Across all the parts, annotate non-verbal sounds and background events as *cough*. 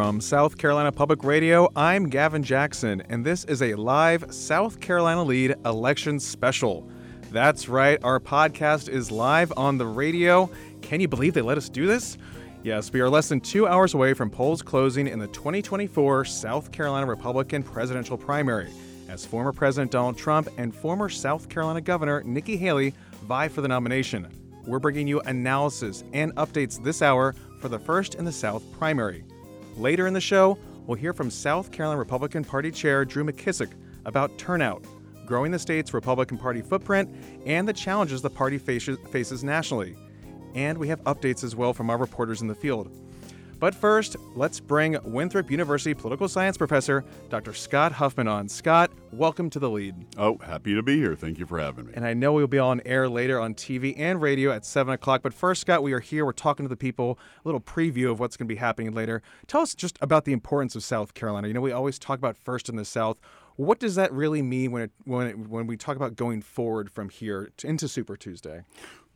From South Carolina Public Radio, I'm Gavin Jackson, and this is a live South Carolina Lede election special. That's right, our podcast is live on the radio. Can you believe they let us do this? Yes, we are less than two hours away from polls closing in the 2024 South Carolina Republican presidential primary as former President Donald Trump and former South Carolina Governor Nikki Haley vie for the nomination. We're bringing you analysis and updates this hour for the first in the South primary. Later in the show, we'll hear from South Carolina Republican Party Chair Drew McKissick about turnout, growing the state's Republican Party footprint, and the challenges the party faces, nationally. And we have updates as well from our reporters in the field. But first, let's bring Winthrop University political science professor Dr. Scott Huffmon on. Scott, welcome to the Lede. Oh, happy to be here. Thank you for having me. And I know we'll be on air later on TV and radio at 7 o'clock. But first, Scott, we are here. We're talking to the people, a little preview of what's going to be happening later. Tell us just about the importance of South Carolina. You know, we always talk about first in the South. What does that really mean when it, when it, when we talk about going forward from here into Super Tuesday?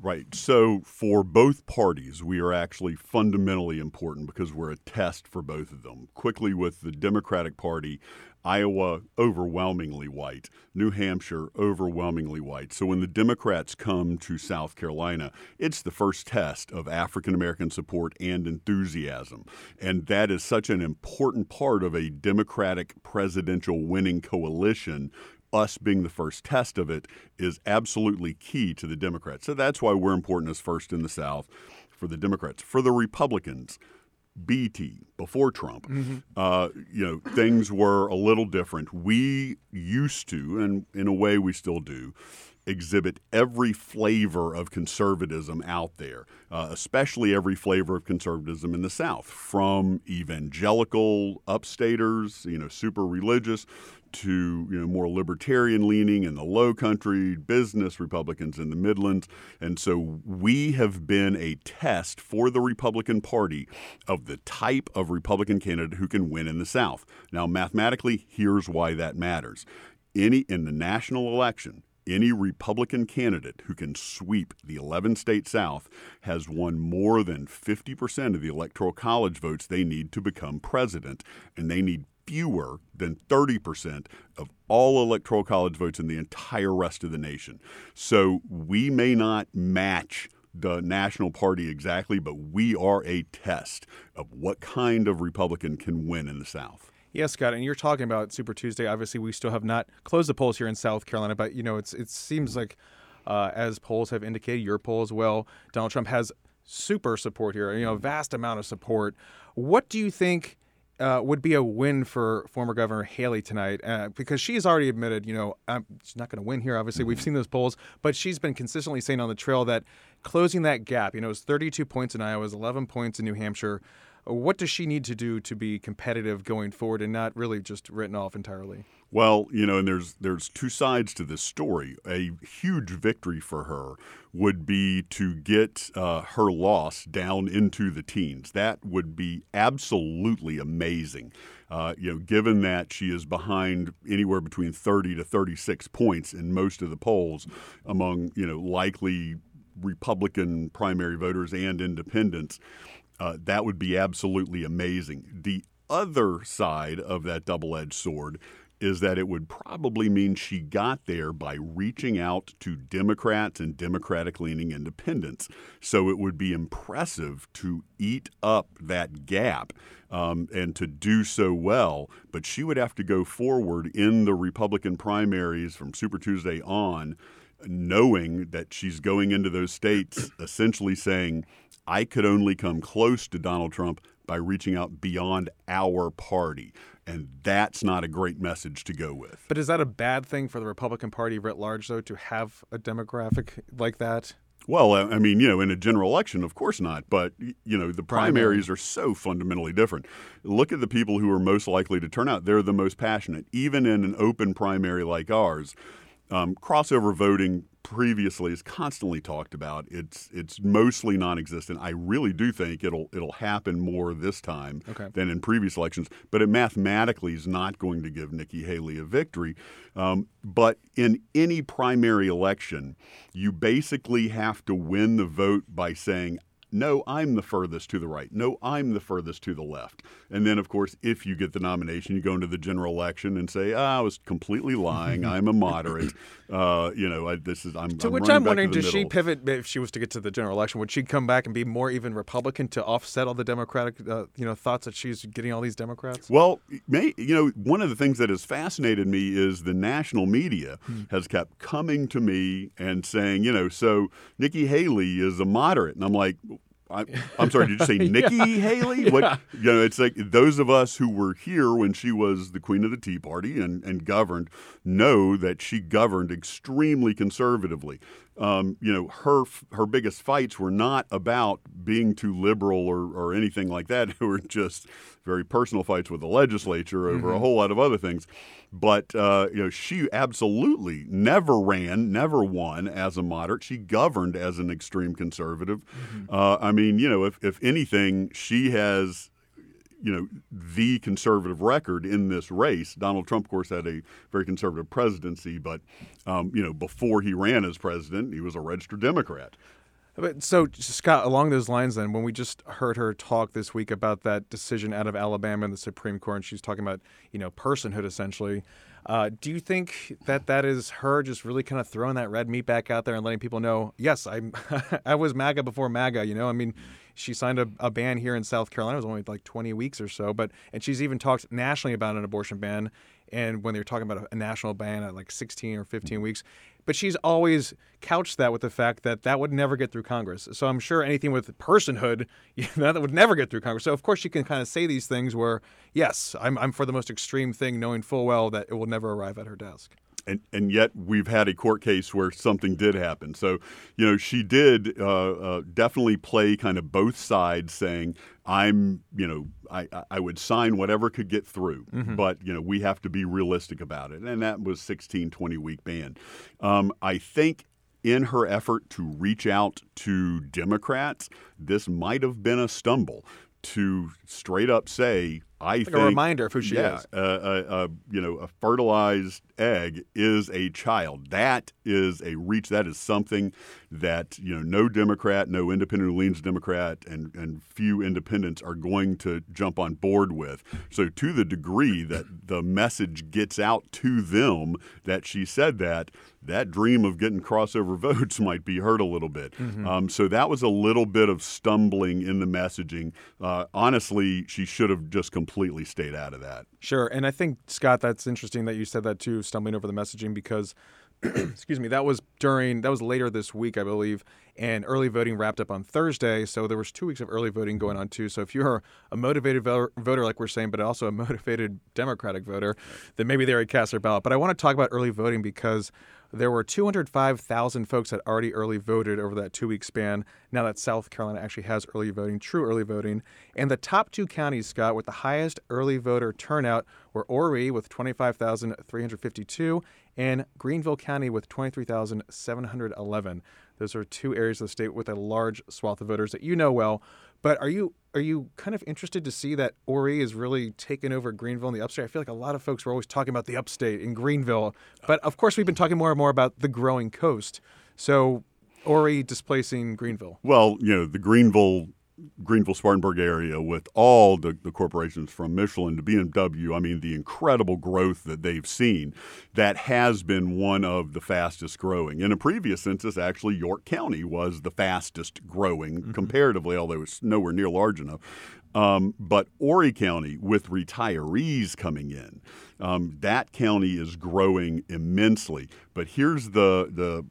Right. So for both parties, we are actually fundamentally important because we're a test for both of them. Quickly with the Democratic Party, Iowa overwhelmingly white, New Hampshire overwhelmingly white. So when the Democrats come to South Carolina, it's the first test of African American support and enthusiasm. And that is such an important part of a Democratic presidential winning coalition us being the first test of it is absolutely key to the Democrats. So that's why we're important as first in the South for the Democrats. For the Republicans, BT before Trump, mm-hmm. uh, you know, things were a little different. We used to, and in a way we still do, exhibit every flavor of conservatism out there, uh, especially every flavor of conservatism in the South, from evangelical upstaters, you know, super religious, to you know more libertarian leaning in the low country, business Republicans in the Midlands. And so we have been a test for the Republican Party of the type of Republican candidate who can win in the South. Now mathematically, here's why that matters. Any in the national election, any Republican candidate who can sweep the 11 state South has won more than 50% of the Electoral College votes they need to become president, and they need fewer than 30% of all electoral college votes in the entire rest of the nation. So we may not match the National Party exactly, but we are a test of what kind of Republican can win in the South. Yes, Scott, and you're talking about Super Tuesday. Obviously, we still have not closed the polls here in South Carolina, but you know, it's it seems like, uh, as polls have indicated, your poll as well, Donald Trump has super support here. You know, vast amount of support. What do you think? Uh, would be a win for former Governor Haley tonight uh, because she's already admitted, you know, um, she's not going to win here. Obviously, we've seen those polls, but she's been consistently saying on the trail that closing that gap, you know, it's 32 points in Iowa, it's 11 points in New Hampshire. What does she need to do to be competitive going forward and not really just written off entirely? Well, you know, and there's there's two sides to this story. A huge victory for her would be to get uh, her loss down into the teens. That would be absolutely amazing. Uh, you know, given that she is behind anywhere between 30 to 36 points in most of the polls among you know likely Republican primary voters and independents uh, that would be absolutely amazing. The other side of that double edged sword is that it would probably mean she got there by reaching out to Democrats and Democratic leaning independents. So it would be impressive to eat up that gap um, and to do so well. But she would have to go forward in the Republican primaries from Super Tuesday on, knowing that she's going into those states *clears throat* essentially saying, I could only come close to Donald Trump by reaching out beyond our party. And that's not a great message to go with. But is that a bad thing for the Republican Party writ large, though, to have a demographic like that? Well, I mean, you know, in a general election, of course not. But, you know, the primaries are so fundamentally different. Look at the people who are most likely to turn out. They're the most passionate. Even in an open primary like ours, um, crossover voting previously is constantly talked about. It's it's mostly non-existent. I really do think it'll it'll happen more this time okay. than in previous elections. But it mathematically is not going to give Nikki Haley a victory. Um, but in any primary election, you basically have to win the vote by saying No, I'm the furthest to the right. No, I'm the furthest to the left. And then, of course, if you get the nomination, you go into the general election and say, ah, I was completely lying. *laughs* I'm a moderate. Uh, you know, I, this is I'm. To I'm which I'm wondering, does she pivot if she was to get to the general election? Would she come back and be more even Republican to offset all the Democratic, uh, you know, thoughts that she's getting all these Democrats? Well, may, you know, one of the things that has fascinated me is the national media Hmm. has kept coming to me and saying, you know, so Nikki Haley is a moderate, and I'm like. I, I'm sorry. Did you say *laughs* Nikki Haley? What you know? It's like those of us who were here when she was the queen of the Tea Party and, and governed know that she governed extremely conservatively. Um, you know, her her biggest fights were not about being too liberal or, or anything like that. *laughs* They were just very personal fights with the legislature over a whole lot of other things. But uh, you know, she absolutely never ran, never won as a moderate. She governed as an extreme conservative. Uh, I mean, you know, if if anything, she has you know the conservative record in this race. Donald Trump, of course, had a very conservative presidency, but um, you know before he ran as president, he was a registered Democrat. But so, Scott, along those lines, then, when we just heard her talk this week about that decision out of Alabama in the Supreme Court, and she's talking about, you know, personhood essentially, uh, do you think that that is her just really kind of throwing that red meat back out there and letting people know, yes, I'm, *laughs* I was MAGA before MAGA, you know? I mean, she signed a, a ban here in South Carolina. It was only like 20 weeks or so, but and she's even talked nationally about an abortion ban. And when they're talking about a, a national ban at like 16 or 15 weeks, but she's always couched that with the fact that that would never get through Congress. So I'm sure anything with personhood *laughs* that would never get through Congress. So of course she can kind of say these things where, yes, I'm, I'm for the most extreme thing, knowing full well that it will never arrive at her desk. And and yet we've had a court case where something did happen. So you know she did uh, uh, definitely play kind of both sides, saying I'm you know I I would sign whatever could get through, but you know we have to be realistic about it, and that was 16 20 week ban. Um, I think. In her effort to reach out to Democrats, this might have been a stumble to straight up say, "I Like think a reminder of who she yeah, is. a, a, a you know a fertilized egg is a child. That is a reach. That is something that you know no Democrat, no independent who leans Democrat, and and few independents are going to jump on board with. So to the degree that the message gets out to them that she said that. That dream of getting crossover *laughs* votes might be hurt a little bit. Um, so that was a little bit of stumbling in the messaging. Uh, honestly, she should have just completely stayed out of that. Sure, and I think Scott, that's interesting that you said that too, stumbling over the messaging because, *clears throat* excuse me, that was during that was later this week, I believe, and early voting wrapped up on Thursday. So there was two weeks of early voting going on too. So if you're a motivated vo- voter, like we're saying, but also a motivated Democratic voter, then maybe they already cast their ballot. But I want to talk about early voting because there were 205,000 folks that already early voted over that two week span. Now that South Carolina actually has early voting, true early voting. And the top two counties, Scott, with the highest early voter turnout were Horry with 25,352 and Greenville County with 23,711. Those are two areas of the state with a large swath of voters that you know well. But are you are you kind of interested to see that Horry is really taking over Greenville and the upstate? I feel like a lot of folks were always talking about the upstate in Greenville, but of course we've been talking more and more about the growing coast. So Horry displacing Greenville. Well, you know, the Greenville Greenville Spartanburg area with all the, the corporations from Michelin to BMW, I mean, the incredible growth that they've seen, that has been one of the fastest growing. In a previous census, actually, York County was the fastest growing comparatively, although it's nowhere near large enough. Um, but Horry County, with retirees coming in, um, that county is growing immensely. But here's the the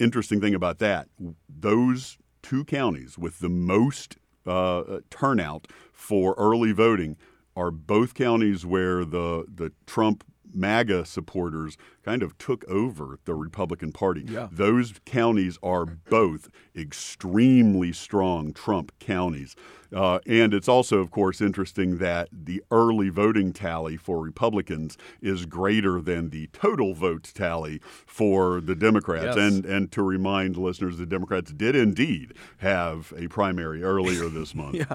interesting thing about that: those two counties with the most uh, turnout for early voting are both counties where the the Trump MAGA supporters kind of took over the Republican Party. Yeah. Those counties are both extremely strong Trump counties. Uh, and it's also, of course, interesting that the early voting tally for Republicans is greater than the total vote tally for the Democrats. Yes. And and to remind listeners, the Democrats did indeed have a primary earlier this month. *laughs* Yeah.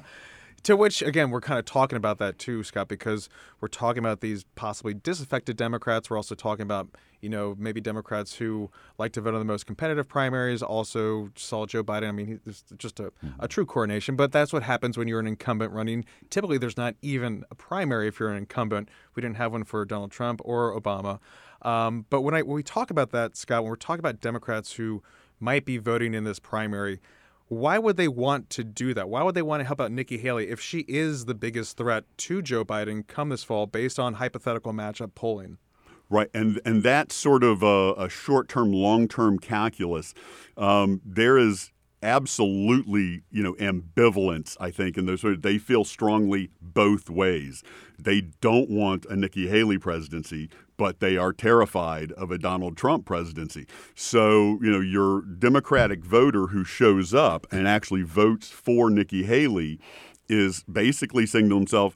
To which, again, we're kind of talking about that too, Scott, because we're talking about these possibly disaffected Democrats. We're also talking about, you know, maybe Democrats who like to vote on the most competitive primaries also saw Joe Biden. I mean, it's just a, a true coronation, but that's what happens when you're an incumbent running. Typically, there's not even a primary if you're an incumbent. We didn't have one for Donald Trump or Obama. Um, but when, I, when we talk about that, Scott, when we're talking about Democrats who might be voting in this primary, why would they want to do that? Why would they want to help out Nikki Haley if she is the biggest threat to Joe Biden come this fall based on hypothetical matchup polling? Right, and and that's sort of a, a short-term, long-term calculus. Um, there is absolutely, you know, ambivalence. I think, and they feel strongly both ways. They don't want a Nikki Haley presidency, but they are terrified of a Donald Trump presidency. So, you know, your Democratic voter who shows up and actually votes for Nikki Haley is basically saying to himself,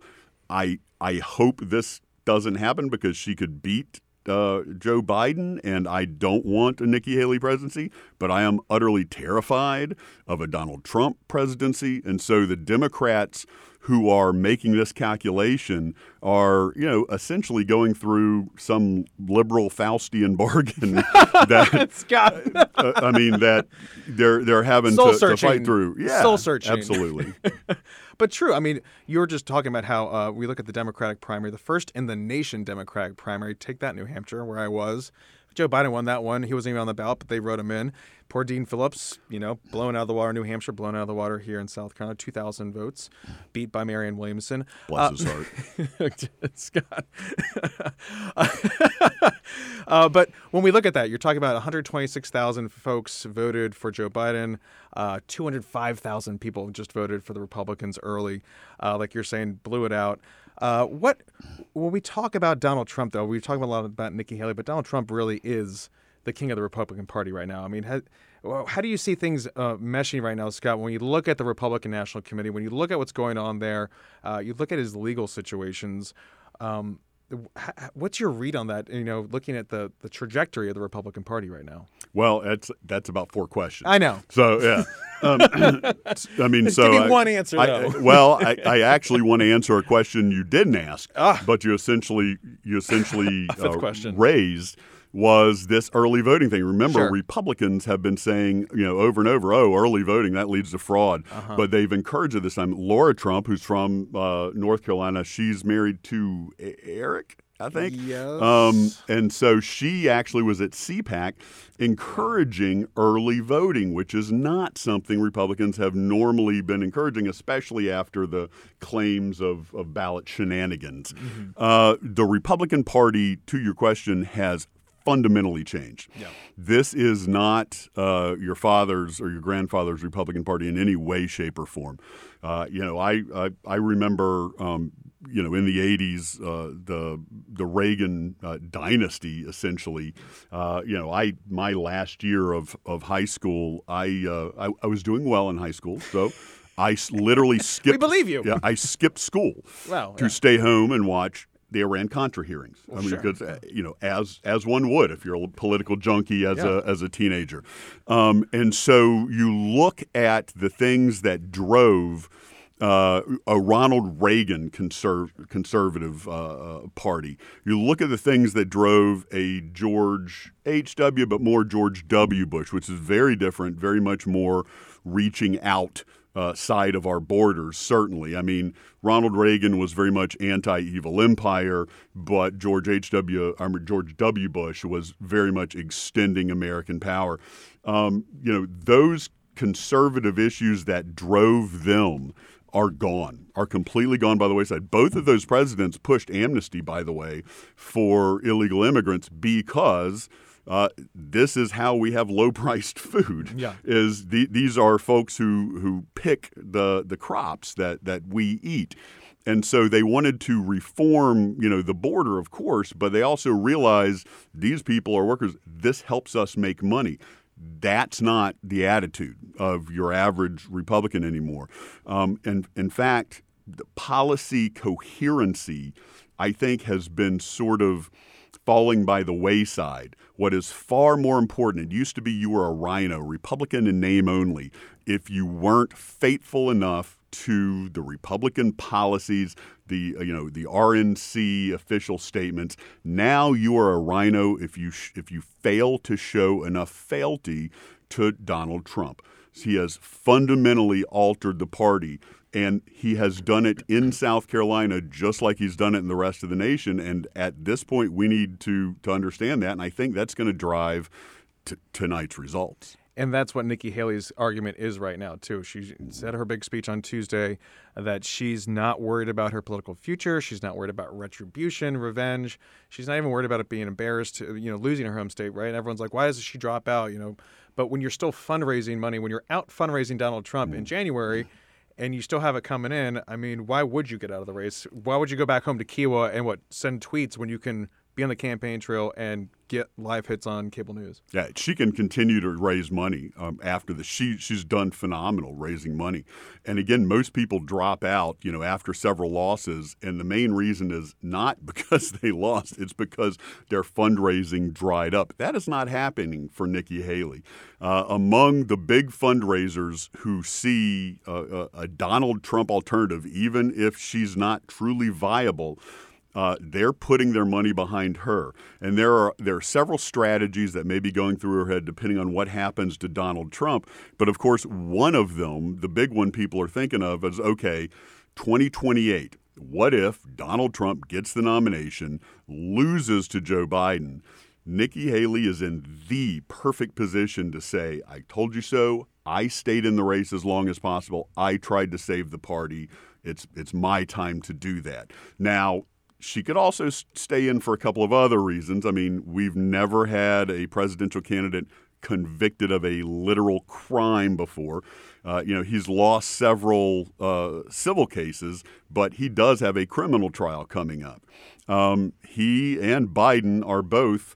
I I hope this doesn't happen because she could beat uh, Joe Biden, and I don't want a Nikki Haley presidency, but I am utterly terrified of a Donald Trump presidency. And so the Democrats who are making this calculation are, you know, essentially going through some liberal Faustian bargain *laughs* that Scott. uh, I mean that they're they're having to, to, fight through. Yeah, soul searching. Absolutely. *laughs* but true. I mean, you were just talking about how uh, we look at the Democratic primary, the first in the nation Democratic primary. Take that, New Hampshire, where I was. Joe Biden won that one. He wasn't even on the ballot, but they wrote him in. Poor Dean Phillips, you know, blown out of the water. New Hampshire, blown out of the water here in South Carolina. 2,000 votes, beat by Marianne Williamson. Bless uh, his heart. *laughs* Scott. *laughs* uh, but when we look at that, you're talking about 126,000 folks voted for Joe Biden. Uh, 205,000 people just voted for the Republicans early. Uh, like you're saying, blew it out. Uh, what when we talk about Donald Trump, though, we talk a lot about Nikki Haley, but Donald Trump really is the king of the Republican Party right now. I mean, how, how do you see things uh, meshing right now, Scott? When you look at the Republican National Committee, when you look at what's going on there, uh, you look at his legal situations. Um, what's your read on that? You know, looking at the the trajectory of the Republican Party right now. Well, that's that's about four questions. I know. So yeah, um, *laughs* I mean, so give me I, one answer. I, well, I, I, actually want to answer a question you didn't ask, ah. but you essentially you essentially *laughs* uh, question. raised was this early voting thing. Remember, sure. Republicans have been saying, you know, over and over, oh, early voting, that leads to fraud. Uh-huh. But they've encouraged it this time. Laura Trump, who's from uh, North Carolina, she's married to Eric. I think. Yes. Um, and so she actually was at CPAC encouraging early voting, which is not something Republicans have normally been encouraging, especially after the claims of, of ballot shenanigans. Mm-hmm. Uh, the Republican Party, to your question, has fundamentally changed. Yeah. This is not uh, your father's or your grandfather's Republican Party in any way, shape, or form. Uh, you know, I I, I remember. Um, you know, in the '80s, uh, the the Reagan uh, dynasty, essentially. Uh, you know, I my last year of, of high school, I, uh, I I was doing well in high school, so I literally *laughs* skipped. We believe you. Yeah, I skipped school wow, to yeah. stay home and watch the Iran Contra hearings. Well, I mean, sure. because uh, you know, as as one would if you're a political junkie as yeah. a as a teenager, um, and so you look at the things that drove. Uh, a Ronald Reagan conserv- conservative uh, uh party. You look at the things that drove a George H.W., but more George W. Bush, which is very different, very much more reaching out uh, side of our borders, certainly. I mean, Ronald Reagan was very much anti-evil empire, but George H.W. Um, George W. Bush was very much extending American power. Um, you know, those conservative issues that drove them are gone, are completely gone by the wayside. Both of those presidents pushed amnesty, by the way, for illegal immigrants because – uh, this is how we have low-priced *laughs* food. Yeah. Is the, these are folks who who pick the the crops that that we eat. And so they wanted to reform, you know, the border, of course, but they also realized these people are workers. This helps us make money. That's not the attitude of your average Republican anymore. Um, and in fact, the policy coherency, I think, has been sort of falling by the wayside. What is far more important, it used to be you were a rhino, Republican in name only. if you weren't faithful enough to the Republican policies, the uh, you know the RNC official statements. Now you are a rhino if you sh- if you fail to show enough fealty to Donald Trump. He has fundamentally altered the party, and he has done it in South Carolina just like he's done it in the rest of the nation. And at this point, we need to to understand that, and I think that's going to drive t- tonight's results. And that's what Nikki Haley's argument is right now, too. She said her big speech on Tuesday that she's not worried about her political future. She's not worried about retribution, revenge. She's not even worried about it being embarrassed, to, you know, losing her home state, right? And everyone's like, why does she drop out, you know? But when you're still fundraising money, when you're out fundraising Donald Trump in mm. January, and you still have it coming in, I mean, why would you get out of the race? Why would you go back home to Kiawah and what send tweets when you can be on the campaign trail and get live hits on cable news. Yeah, she can continue to raise money um, after the she she's done phenomenal raising money, and again, most people drop out, you know, after several losses, and the main reason is not *laughs* because they lost; it's because their fundraising dried up. That is not happening for Nikki Haley. Uh, among the big fundraisers who see a, a Donald Trump alternative, even if she's not truly viable uh, they're putting their money behind her. And there are there are several strategies that may be going through her head depending on what happens to Donald Trump. But of course, one of them, the big one people are thinking of, is okay, 2028. What if Donald Trump gets the nomination, loses to Joe Biden? Nikki Haley is in the perfect position to say, I told you so. I stayed in the race as long as possible. I tried to save the party. It's it's my time to do that. Now, she could also stay in for a couple of other reasons. I mean, we've never had a presidential candidate convicted of a literal crime before. Uh, you know, he's lost several uh, civil cases, but he does have a criminal trial coming up. Um, he and Biden are both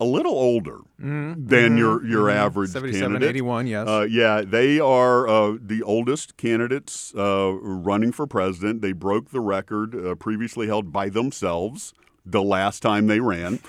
a little older mm-hmm. than your your mm-hmm. average 77, candidate. 81, yes. Uh, yeah, they are uh, the oldest candidates uh, running for president. They broke the record uh, previously held by themselves the last time they ran.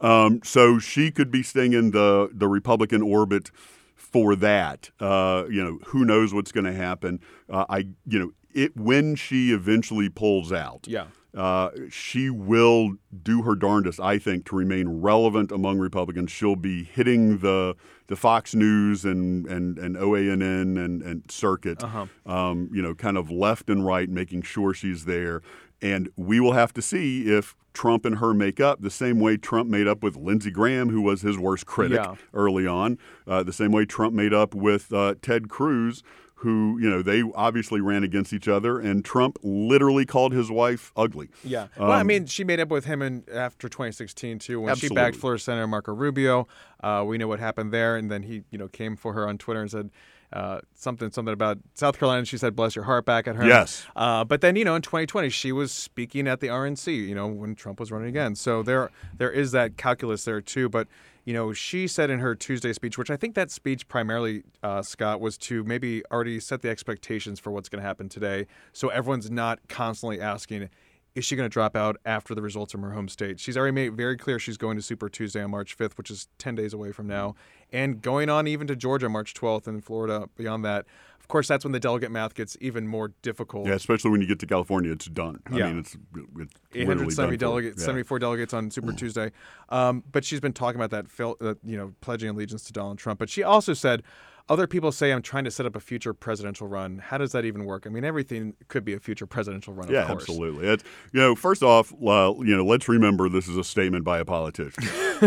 Um, so she could be staying in the the Republican orbit for that. Uh, you know, who knows what's going to happen? Uh, I you know it when she eventually pulls out. Yeah uh, she will do her darndest, I think, to remain relevant among Republicans. She'll be hitting the the Fox News and and and OANN and and circuit, uh-huh. um, you know, kind of left and right, making sure she's there. And we will have to see if Trump and her make up the same way Trump made up with Lindsey Graham, who was his worst critic yeah. early on, uh, the same way Trump made up with uh, Ted Cruz, who, you know, they obviously ran against each other, and Trump literally called his wife ugly. Yeah. Um, well, I mean, she made up with him in, after 2016, too, when absolutely. she backed Florida Senator Marco Rubio. Uh, we know what happened there, and then he, you know, came for her on Twitter and said, uh, something something about South Carolina. She said, "Bless your heart" back at her. Yes. Uh, but then you know, in 2020, she was speaking at the RNC. You know, when Trump was running again. So there there is that calculus there too. But you know, she said in her Tuesday speech, which I think that speech primarily, uh, Scott, was to maybe already set the expectations for what's going to happen today, so everyone's not constantly asking. Is she going to drop out after the results from her home state? She's already made very clear she's going to Super Tuesday on March 5th, which is 10 days away from now, and going on even to Georgia March 12th and Florida beyond that Of course, that's when the delegate math gets even more difficult. Yeah, especially when you get to California, it's done. I yeah. mean, it's, it's 870 delegates, yeah. 74 delegates on Super *clears throat* Tuesday. Um, but she's been talking about that, uh, you know, pledging allegiance to Donald Trump. But she also said, other people say I'm trying to set up a future presidential run. How does that even work? I mean, everything could be a future presidential run. Yeah, absolutely. It's, you know, first off, uh, you know, let's remember this is a statement by a politician.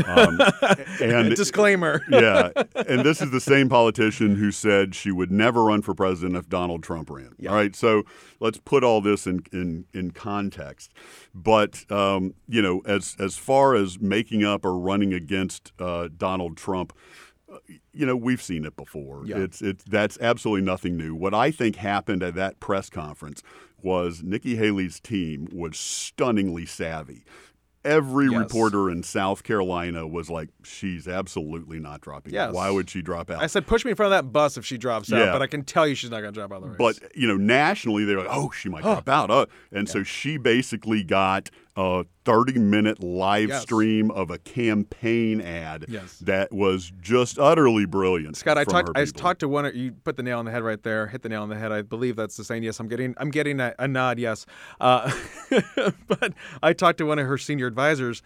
Um, *laughs* and disclaimer. *laughs* yeah, and this is the same politician who said she would never run for president if Donald Trump ran. Yeah. All right, so let's put all this in in, in context. But um, you know, as as far as making up or running against uh, Donald Trump you know we've seen it before. Yeah. It's it's that's absolutely nothing new. What I think happened at that press conference was Nikki Haley's team was stunningly savvy. Every yes. reporter in South Carolina was like, "She's absolutely not dropping yes. out. Why would she drop out?" I said, "Push me in front of that bus if she drops yeah. out." But I can tell you, she's not going to drop out of the race. But you know, nationally, they're like, "Oh, she might drop out," uh, and yeah. so she basically got a 30 minute live Yes. stream of a campaign ad Yes. that was just utterly brilliant. Scott, I talked. I talked to one. Of you put the nail on the head right there. Hit the nail on the head. I believe that's the saying. Yes, I'm getting. I'm getting a, a nod. Yes, uh, *laughs* but I talked to one of her senior advisors,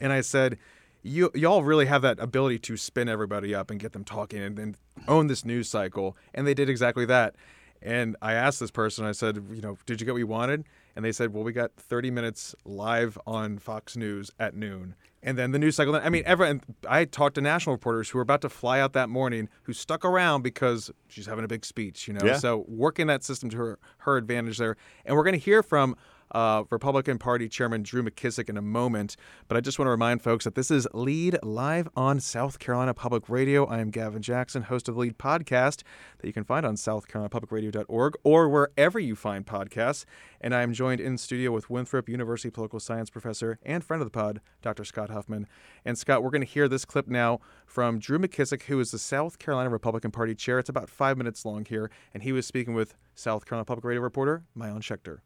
and I said, "You y'all really have that ability to spin everybody up and get them talking and, and own this news cycle." And they did exactly that. And I asked this person. I said, "You know, did you get what you wanted?" And they said, "Well, we got 30 minutes live on Fox News at noon." And then the news cycle. I mean, everyone. I talked to national reporters who were about to fly out that morning, who stuck around because she's having a big speech. You know, Yeah. so working that system to her her advantage there. And we're going to hear from uh, Republican Party Chairman Drew McKissick in a moment. But I just want to remind folks that this is Lede live on South Carolina Public Radio. I am Gavin Jackson, host of the Lede podcast that you can find on southcarolinapublicradio.org or wherever you find podcasts. And I am joined in studio with Winthrop University political science professor and friend of the pod, Dr. Scott Huffmon. And Scott, we're going to hear this clip now from Drew McKissick, who is the South Carolina Republican Party chair. It's about five minutes long here, and he was speaking with South Carolina Public Radio reporter Maayan Schechter.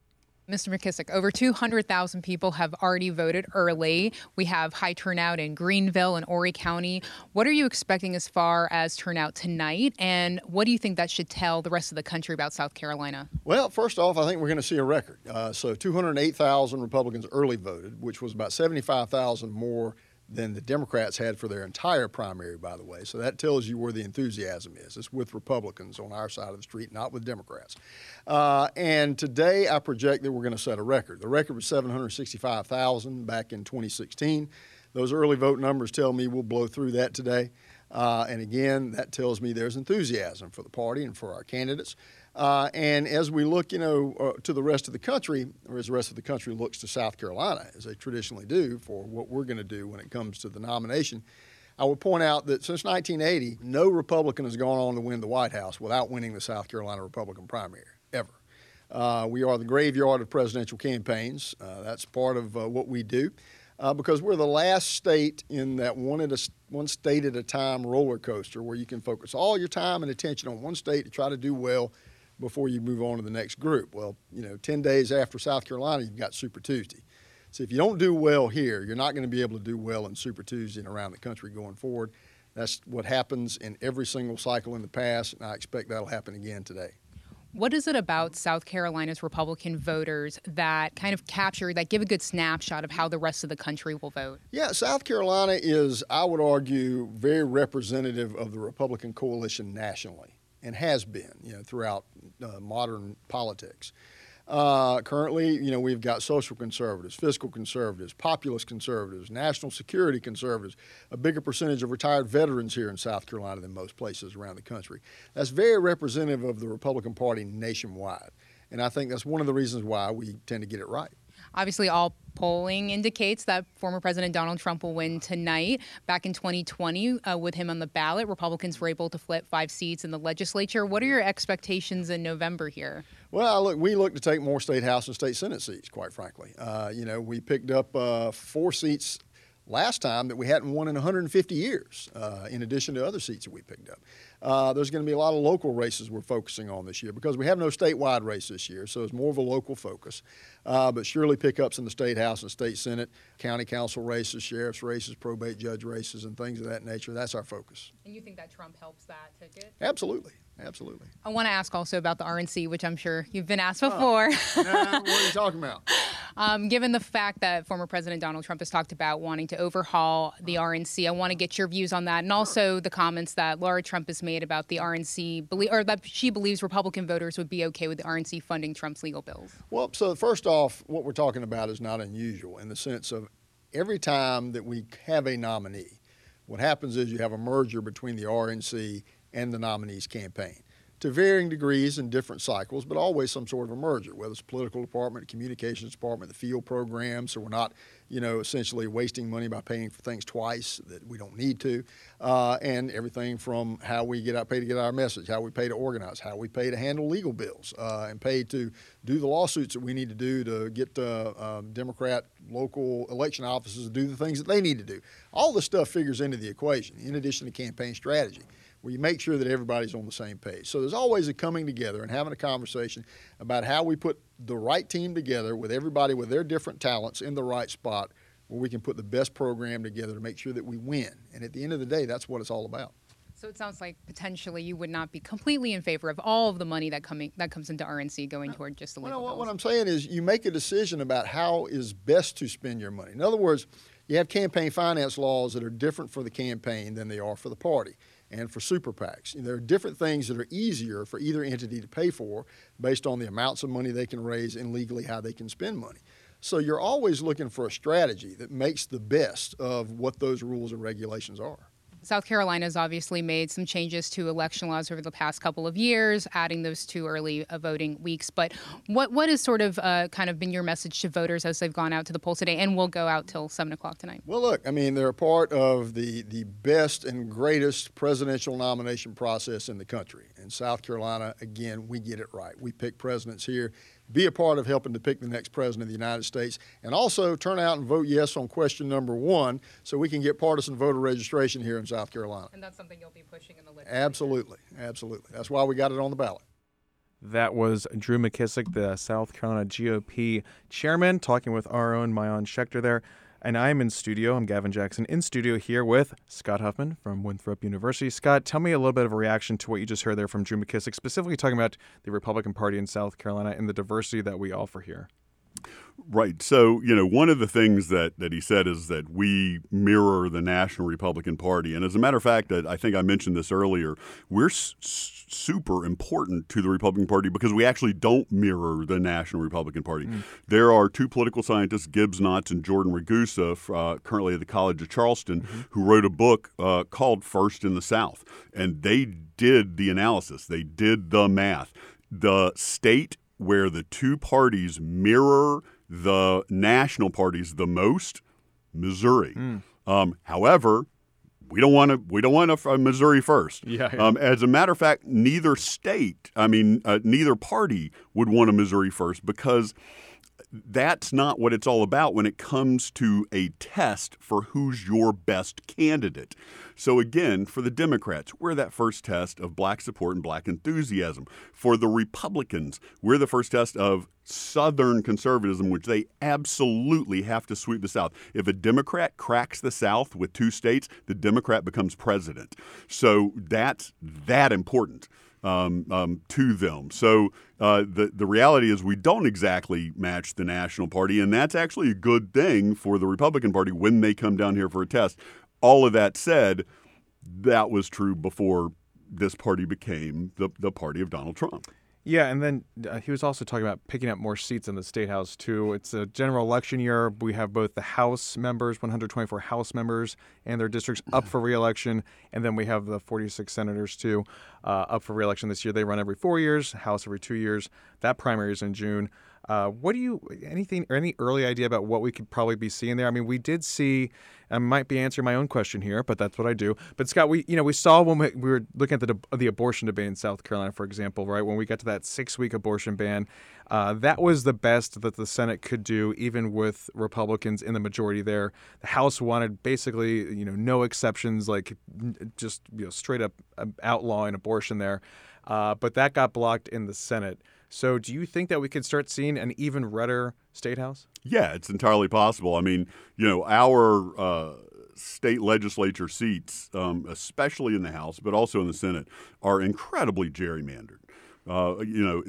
Mr. McKissick, over 200,000 people have already voted early. We have high turnout in Greenville and Horry County. What are you expecting as far as turnout tonight? And what do you think that should tell the rest of the country about South Carolina? Well, first off, I think we're going to see a record. Uh, so 208,000 Republicans early voted, which was about 75,000 more than the Democrats had for their entire primary, by the way. So that tells you where the enthusiasm is. It's with Republicans on our side of the street, not with Democrats. Uh, and today, I project that we're going to set a record. The record was 765,000 back in 2016. Those early vote numbers tell me we'll blow through that today. Uh, and again, that tells me there's enthusiasm for the party and for our candidates. Uh, and as we look, you know, uh, to the rest of the country, or as the rest of the country looks to South Carolina, as they traditionally do for what we're going to do when it comes to the nomination, I would point out that since 1980, no Republican has gone on to win the White House without winning the South Carolina Republican primary, ever. Uh, we are the graveyard of presidential campaigns. Uh, that's part of uh, what we do uh, because we're the last state in that one, at a, one state at a time roller coaster where you can focus all your time and attention on one state to try to do well before you move on to the next group. Well, you know, 10 days after South Carolina, you've got Super Tuesday. So if you don't do well here, you're not going to be able to do well in Super Tuesday and around the country going forward. That's what happens in every single cycle in the past, and I expect that'll happen again today. What is it about South Carolina's Republican voters that kind of capture, that give a good snapshot of how the rest of the country will vote? Yeah, South Carolina is, I would argue, very representative of the Republican coalition nationally and has been, you know, throughout uh, modern politics. Uh, currently, you know, we've got social conservatives, fiscal conservatives, populist conservatives, national security conservatives, a bigger percentage of retired veterans here in South Carolina than most places around the country. That's very representative of the Republican Party nationwide. And I think that's one of the reasons why we tend to get it right. Obviously, all polling indicates that former President Donald Trump will win tonight. Back in 2020, uh, with him on the ballot, Republicans were able to flip five seats in the legislature. What are your expectations in November here? Well, look, we look to take more state house and state senate seats. Quite frankly, uh, you know, we picked up uh, four seats last time that we hadn't won in 150 years, uh, in addition to other seats that we picked up. Uh, there's going to be a lot of local races we're focusing on this year because we have no statewide race this year, so it's more of a local focus. Uh, but surely pickups in the state house and state senate, county council races, sheriff's races, probate judge races, and things of that nature. That's our focus. And you think that Trump helps that ticket? Absolutely, absolutely. I want to ask also about the RNC, which I'm sure you've been asked before. *laughs* Nah, what are you talking about? *laughs* Um, given the fact that former President Donald Trump has talked about wanting to overhaul the RNC, I want to get your views on that, and also the comments that Laura Trump has made about the RNC, or that she believes Republican voters would be okay with the RNC funding Trump's legal bills. Well, so first off, what we're talking about is not unusual in the sense of every time that we have a nominee, what happens is you have a merger between the RNC and the nominee's campaign to varying degrees in different cycles, but always some sort of a merger, whether it's political department, communications department, the field programs, so we're not, you know, essentially wasting money by paying for things twice that we don't need to, uh, and everything from how we get out, to get our message, how we pay to organize, how we pay to handle legal bills, uh, and pay to do the lawsuits that we need to do to get uh, Democrat local election offices to do the things that they need to do. All this stuff figures into the equation, in addition to campaign strategy. Where you make sure that everybody's on the same page. So there's always a coming together and having a conversation about how we put the right team together with everybody with their different talents in the right spot where we can put the best program together to make sure that we win. And at the end of the day, that's what it's all about. So it sounds like potentially you would not be completely in favor of all of the money that coming that comes into RNC going toward just the legal well, bills. what I'm saying is you make a decision about how is best to spend your money. In other words, you have campaign finance laws that are different for the campaign than they are for the party and for super PACs. there are different things that are easier for either entity to pay for based on the amounts of money they can raise and legally how they can spend money. So you're always looking for a strategy that makes the best of what those rules and regulations are. South Carolina has obviously made some changes to election laws over the past couple of years, adding those two early uh, voting weeks. But what what has sort of uh, kind of been your message to voters as they've gone out to the polls today, and will go out till seven o'clock tonight? Well, look, I mean, they're a part of the the best and greatest presidential nomination process in the country. In South Carolina, again, we get it right. We pick presidents here be a part of helping to pick the next president of the United States, and also turn out and vote yes on question number one so we can get partisan voter registration here in South Carolina. And that's something you'll be pushing in the legislature. Absolutely, absolutely. That's why we got it on the ballot. That was Drew McKissick, the South Carolina GOP chairman, talking with our own Maayan Schechter there. And I'm in studio. I'm Gavin Jackson in studio here with Scott Huffmon from Winthrop University. Scott, tell me a little bit of a reaction to what you just heard there from Drew McKissick, specifically talking about the Republican Party in South Carolina and the diversity that we offer here. Right. So, you know, one of the things that, that he said is that we mirror the National Republican Party. And as a matter of fact, I think I mentioned this earlier, we're s- super important to the Republican Party because we actually don't mirror the National Republican Party. Mm. There are two political scientists, Gibbs Knotts and Jordan Ragusa, uh, currently at the College of Charleston, mm-hmm. who wrote a book uh, called First in the South. And they did the analysis, they did the math. The state where the two parties mirror the national parties the most, Missouri. Mm. Um, however, we don't want to. We don't want a, Missouri first. Yeah. yeah. Um, as a matter of fact, neither state, I mean, uh, neither party would want a Missouri first because that's not what it's all about when it comes to a test for who's your best candidate. So, again, for the Democrats, we're that first test of black support and black enthusiasm. For the Republicans, we're the first test of Southern conservatism, which they absolutely have to sweep the South. If a Democrat cracks the South with two states, the Democrat becomes president. So, that's that important um, um, to them. So uh, the the reality is we don't exactly match the National Party, and that's actually a good thing for the Republican Party when they come down here for a test. All of that said, that was true before this party became the, the party of Donald Trump. Yeah, and then uh, he was also talking about picking up more seats in the state house too. It's a general election year. We have both the House members, 124 House members, and their districts *clears throat* up for reelection, and then we have the 46 senators too, uh, up for reelection this year. They run every four years, House every two years. That primary is in June. Uh, what do you anything or any early idea about what we could probably be seeing there? I mean, we did see. I might be answering my own question here, but that's what I do. But Scott, we you know we saw when we, we were looking at the the abortion debate in South Carolina, for example, right when we got to that six week abortion ban, uh, that was the best that the Senate could do, even with Republicans in the majority there. The House wanted basically you know no exceptions, like just you know straight up um, outlawing abortion there, uh, but that got blocked in the Senate. So, do you think that we could start seeing an even redder state house? Yeah, it's entirely possible. I mean, you know, our uh, state legislature seats, um, especially in the House, but also in the Senate, are incredibly gerrymandered. Uh, you know,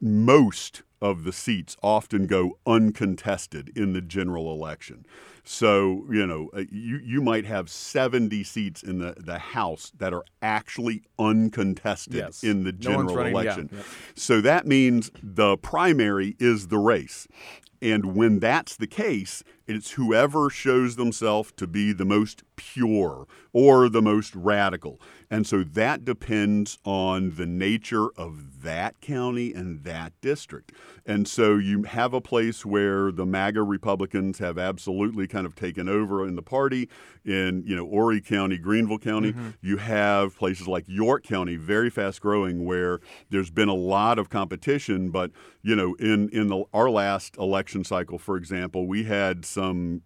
most of the seats often go uncontested in the general election. So, you know, uh, you, you might have 70 seats in the, the House that are actually uncontested yes. in the general no election. Yeah, yeah. So that means the primary is the race. And when that's the case, it's whoever shows themselves to be the most pure or the most radical. And so that depends on the nature of that county and that district. And so you have a place where the MAGA Republicans have absolutely kind of taken over in the party. In you know Horry County, Greenville County, mm-hmm. you have places like York County, very fast growing, where there's been a lot of competition. But you know, in in the, our last election cycle, for example, we had some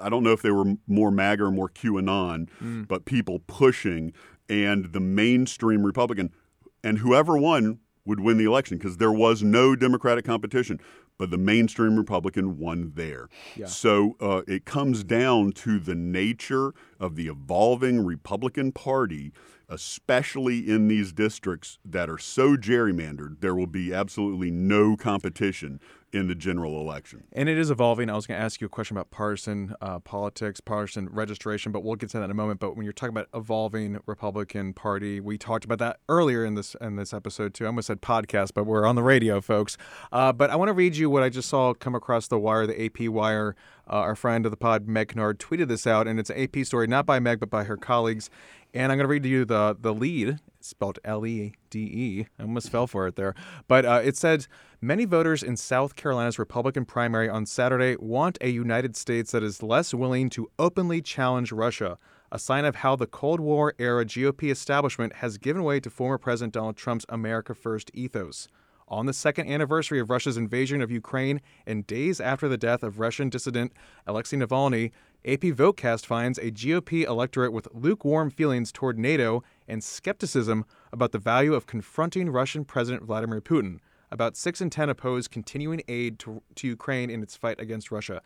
I don't know if they were more MAGA or more QAnon, mm. but people pushing and the mainstream Republican, and whoever won would win the election because there was no Democratic competition. But the mainstream Republican won there. Yeah. So uh, it comes down to the nature of the evolving Republican Party, especially in these districts that are so gerrymandered, there will be absolutely no competition in the general election. And it is evolving. I was going to ask you a question about partisan uh, politics, partisan registration, but we'll get to that in a moment. But when you're talking about evolving Republican Party, we talked about that earlier in this in this episode too. I almost said podcast, but we're on the radio, folks. Uh, but I want to read you what I just saw come across the wire, the AP wire. Uh, our friend of the pod, Meg Kinnard, tweeted this out, and it's an AP story, not by Meg, but by her colleagues. And I'm going to read to you the the lead, spelled L E D E. I almost fell for it there. But uh, it said many voters in South Carolina's Republican primary on Saturday want a United States that is less willing to openly challenge Russia, a sign of how the Cold War era GOP establishment has given way to former President Donald Trump's America First ethos. On the second anniversary of Russia's invasion of Ukraine and days after the death of Russian dissident Alexei Navalny, AP Votecast finds a GOP electorate with lukewarm feelings toward NATO and skepticism about the value of confronting Russian President Vladimir Putin. About 6 in 10 oppose continuing aid to, to Ukraine in its fight against Russia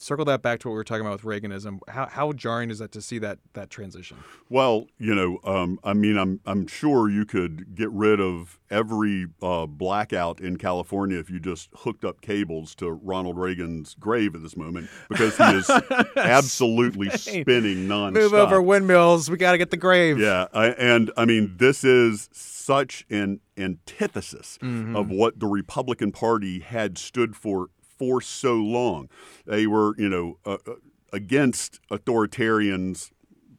circle that back to what we were talking about with Reaganism. How, how jarring is that to see that that transition? Well, you know, um, I mean, I'm I'm sure you could get rid of every uh, blackout in California if you just hooked up cables to Ronald Reagan's grave at this moment because he is *laughs* absolutely spinning nonstop. Move over windmills. We got to get the grave. Yeah, I, and I mean, this is such an antithesis Mm-hmm. of what the Republican Party had stood for for so long. They were, you know, uh, uh, against authoritarians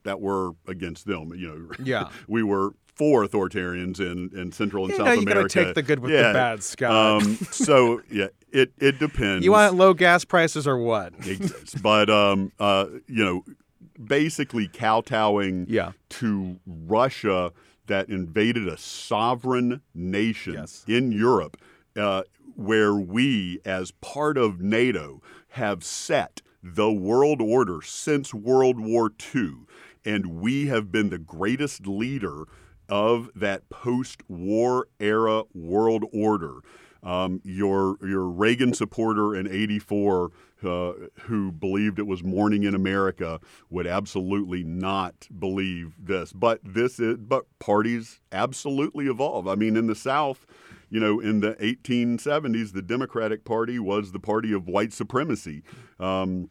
that were against them. You know, *laughs* Yeah. we were for authoritarians in, in Central and You South know, you America. gotta take the good with the bad, Scott. Um, *laughs* so yeah, it it depends. You want low gas prices or what? But um, uh, you know, basically kowtowing Yeah. to Russia that invaded a sovereign nation Yes. in Europe, uh, where we, as part of NATO, have set the world order since World War II, and we have been the greatest leader of that post-war era world order. Um, your your Reagan supporter in '84 uh, who believed it was morning in America would absolutely not believe this. But this is but parties absolutely evolve. I mean, in the South, you know, in the 1870s, the Democratic Party was the party of white supremacy. Um,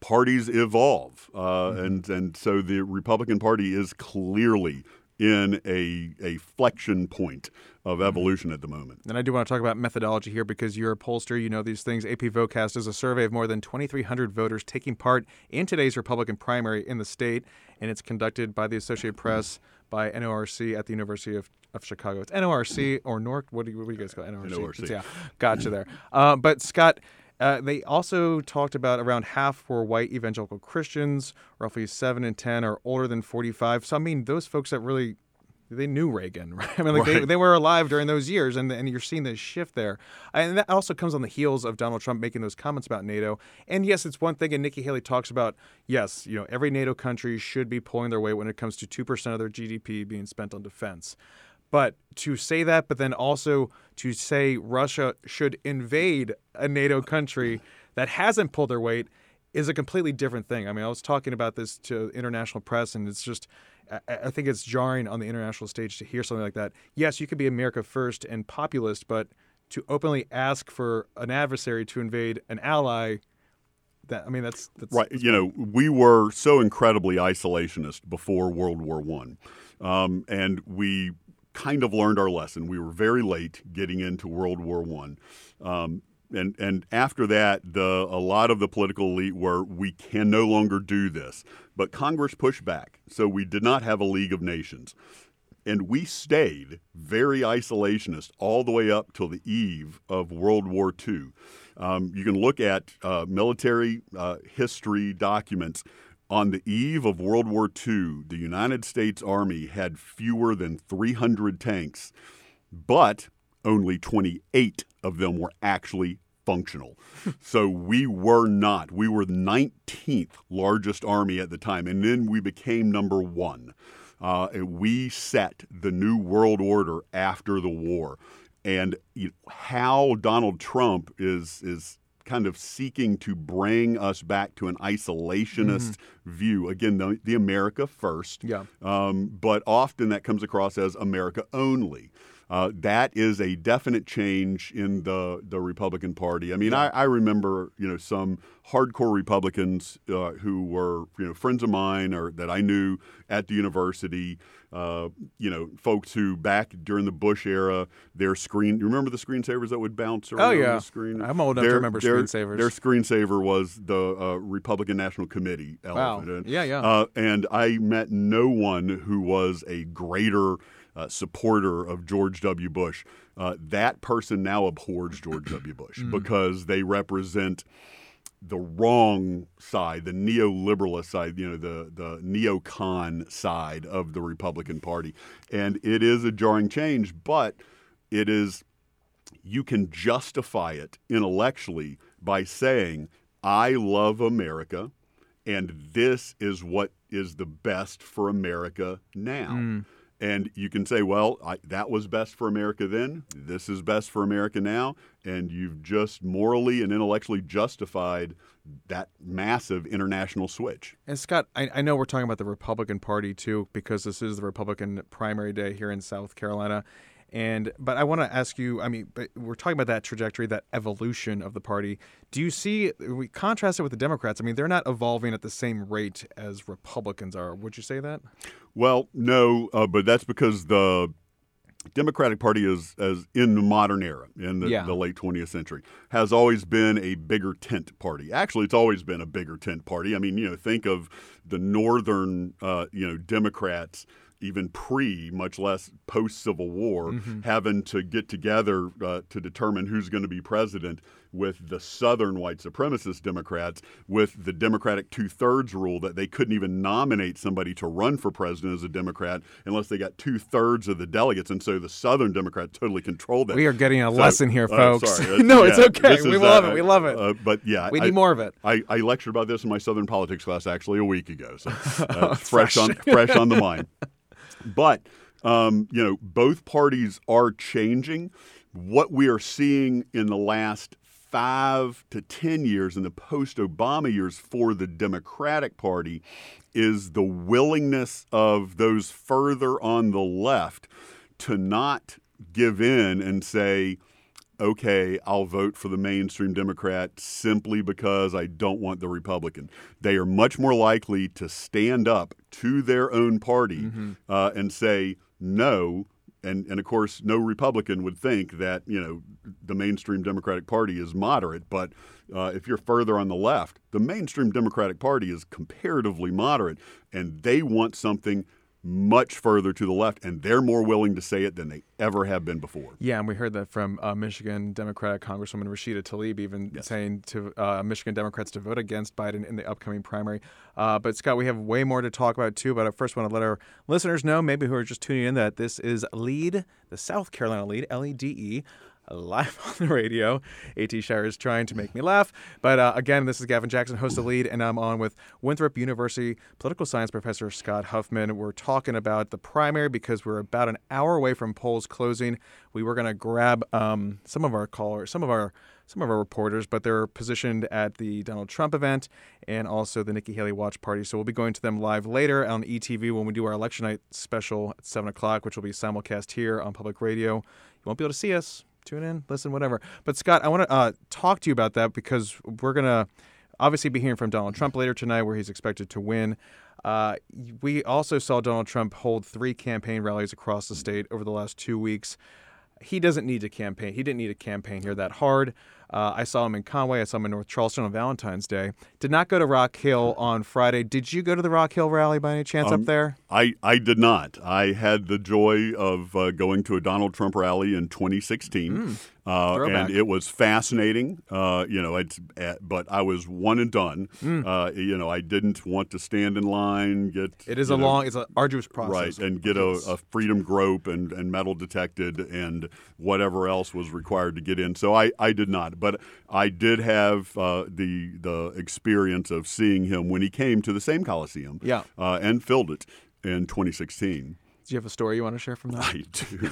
parties evolve, uh, and and so the Republican Party is clearly in a a flexion point of evolution at the moment. And I do want to talk about methodology here because you're a pollster, you know these things. AP Votecast is a survey of more than 2,300 voters taking part in today's Republican primary in the state, and it's conducted by the Associated Press, by NORC at the University of, of Chicago. It's NORC or NORC. What do you, what do you guys call it? NORC? NORC. Yeah, gotcha there. Uh, but Scott, uh, they also talked about around half were white evangelical Christians, roughly seven in ten are older than 45. So I mean, those folks that really they knew Reagan, *laughs* right? I mean, like they, they were alive during those years, and and you're seeing this shift there, and that also comes on the heels of Donald Trump making those comments about NATO. And yes, it's one thing, and Nikki Haley talks about yes, you know, every NATO country should be pulling their weight when it comes to two percent of their GDP being spent on defense. But to say that, but then also to say Russia should invade a NATO country that hasn't pulled their weight is a completely different thing. I mean, I was talking about this to international press, and it's just, I, think it's jarring on the international stage to hear something like that. Yes, you could be America first and populist, but to openly ask for an adversary to invade an ally, that I mean, that's that's Right. You know, we were so incredibly isolationist before World War One, um, and we kind of learned our lesson. We were very late getting into World War One. Um, and, and after that, the, a lot of the political elite were, we can no longer do this. But Congress pushed back. So we did not have a League of Nations. And we stayed very isolationist all the way up till the eve of World War II. Um, you can look at uh, military uh, history documents. On the eve of World War II, the United States Army had fewer than 300 tanks, but only 28 of them were actually functional. *laughs* so we were not. We were the 19th largest army at the time, and then we became number one. Uh, we set the new world order after the war. And you know, how Donald Trump is is kind of seeking to bring us back to an isolationist mm-hmm. view. Again, the, the, America first. Yeah. Um, but often that comes across as America only. Uh, that is a definite change in the the Republican Party. I mean, I, I remember you know some hardcore Republicans uh, who were you know friends of mine or that I knew at the university. Uh, you know, folks who back during the Bush era, their screen. You remember the screensavers that would bounce around oh, yeah. the screen? I'm old enough their, to remember their, screensavers. Their screensaver was the uh, Republican National Committee. Wow. Yeah, yeah. Uh, and I met no one who was a greater uh, supporter of George W. Bush, uh, that person now abhors George W. Bush mm. because they represent the wrong side, the neoliberalist side, you know, the the neocon side of the Republican Party, and it is a jarring change, but it is you can justify it intellectually by saying I love America, and this is what is the best for America now. Mm. And you can say, well, I, that was best for America then. This is best for America now. And you've just morally and intellectually justified that massive international switch. And Scott, I, I know we're talking about the Republican Party too, because this is the Republican primary day here in South Carolina. And but I want to ask you. I mean, we're talking about that trajectory, that evolution of the party. Do you see? We contrast it with the Democrats. I mean, they're not evolving at the same rate as Republicans are. Would you say that? Well, no, uh, but that's because the Democratic Party is as in the modern era, in the, yeah. the, late 20th century, has always been a bigger tent party. Actually, it's always been a bigger tent party. I mean, you know, think of the northern, uh, you know, Democrats even pre, much less post Civil War, mm-hmm. having to get together uh, to determine who's going to be president with the Southern white supremacist Democrats, with the Democratic two thirds rule that they couldn't even nominate somebody to run for president as a Democrat unless they got two thirds of the delegates. And so the Southern Democrats totally controlled that. We are getting a so, lesson here, folks. Uh, *laughs* no, yeah, it's okay. We love it. We love it. Uh, but yeah, we need more of it. I, I, lectured about this in my Southern politics class actually a week ago. So *laughs* uh, fresh on fresh on the mind. *laughs* But um, you know, both parties are changing. What we are seeing in the last five to 10 years in the post Obama years for the Democratic Party is the willingness of those further on the left to not give in and say, okay, I'll vote for the mainstream Democrat simply because I don't want the Republican. They are much more likely to stand up to their own party mm-hmm. uh, and say, no. And, and of course, no Republican would think that you know the mainstream Democratic Party is moderate. But uh, if you're further on the left, the mainstream Democratic Party is comparatively moderate, and they want something much further to the left, and they're more willing to say it than they ever have been before. Yeah, and we heard that from uh, Michigan Democratic Congresswoman Rashida Tlaib, even yes. saying to uh, Michigan Democrats to vote against Biden in the upcoming primary. Uh, but Scott, we have way more to talk about too. But I first want to let our listeners know, maybe who are just tuning in, that this is Lede, the South Carolina Lede, L E D E live *laughs* on the radio. A.T. Shire is trying to make me laugh. But uh, again, this is Gavin Jackson, host of Lede, and I'm on with Winthrop University political science professor Scott Huffmon. We're talking about the primary because we're about an hour away from polls closing. We were going to grab um, some of our callers, some of our some of our reporters, but they're positioned at the Donald Trump event and also the Nikki Haley watch party. So we'll be going to them live later on ETV when we do our election night special at 7 o'clock, which will be simulcast here on public radio. You won't be able to see us, tune in, listen, whatever. But Scott, I want to uh, talk to you about that because we're gonna obviously be hearing from Donald Trump later tonight, where he's expected to win. Uh, we also saw Donald Trump hold three campaign rallies across the state over the last two weeks. He doesn't need to campaign. He didn't need to campaign here that hard. Uh, I saw him in Conway. I saw him in North Charleston on Valentine's Day. Did not go to Rock Hill on Friday. Did you go to the Rock Hill rally by any chance um, up there? I, I did not. I had the joy of uh, going to a Donald Trump rally in 2016. Mm. Uh, and it was fascinating, uh, you know. It's, uh, but I was one and done. Mm. Uh, you know, I didn't want to stand in line. Get it is a know, long, it's an arduous process, right? And get a, a, freedom grope and, and metal detected and whatever else was required to get in. So I, I did not, but I did have uh, the the experience of seeing him when he came to the same Coliseum, yeah, uh, and filled it in 2016. Do you have a story you want to share from that? I do.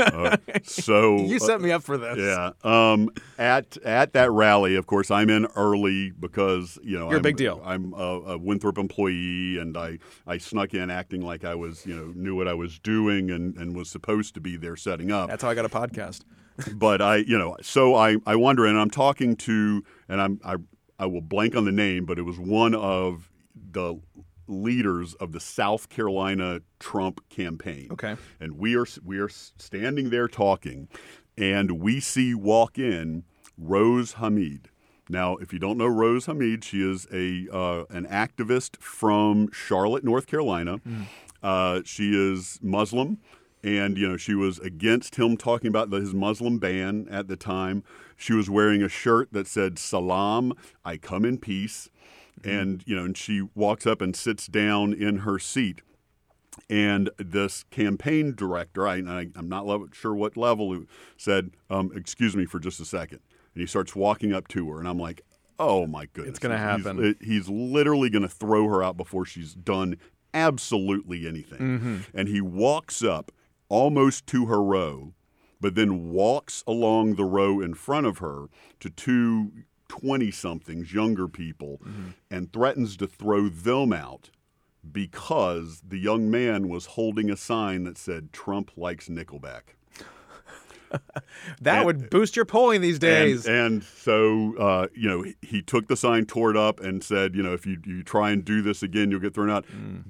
uh, so *laughs* you set me up for this. Yeah. Um, at at that rally, of course, I'm in early because you know You're a I'm, big deal. I'm a, a Winthrop employee, and I, I snuck in acting like I was you know knew what I was doing and, and was supposed to be there setting up. That's how I got a podcast. But I you know so I I wonder, and I'm talking to, and I'm I I will blank on the name, but it was one of the leaders of the South Carolina Trump campaign. Okay. And we are we are standing there talking, and we see walk in Rose Hamid. Now, if you don't know Rose Hamid, she is a uh, an activist from Charlotte, North Carolina. Uh, she is Muslim, and you know she was against him talking about his Muslim ban at the time. She was wearing a shirt that said "Salam, I come in peace." and you know, and she walks up and sits down in her seat. And this campaign director, I, am not le- sure what level, said, um, "Excuse me for just a second. And he starts walking up to her, and I'm like, "Oh my goodness, It's gonna He's- happen. He's, literally going to throw her out before she's done absolutely anything." Mm-hmm. And he walks up almost to her row, but then walks along the row in front of her to two 20 somethings, younger people, Mm-hmm. and threatens to throw them out because the young man was holding a sign that said Trump likes Nickelback. *laughs* That And- would boost your polling these days. And, and so, uh, you know, he took the sign, tore it up, and said, you know, if you, you try and do this again, you'll get thrown out.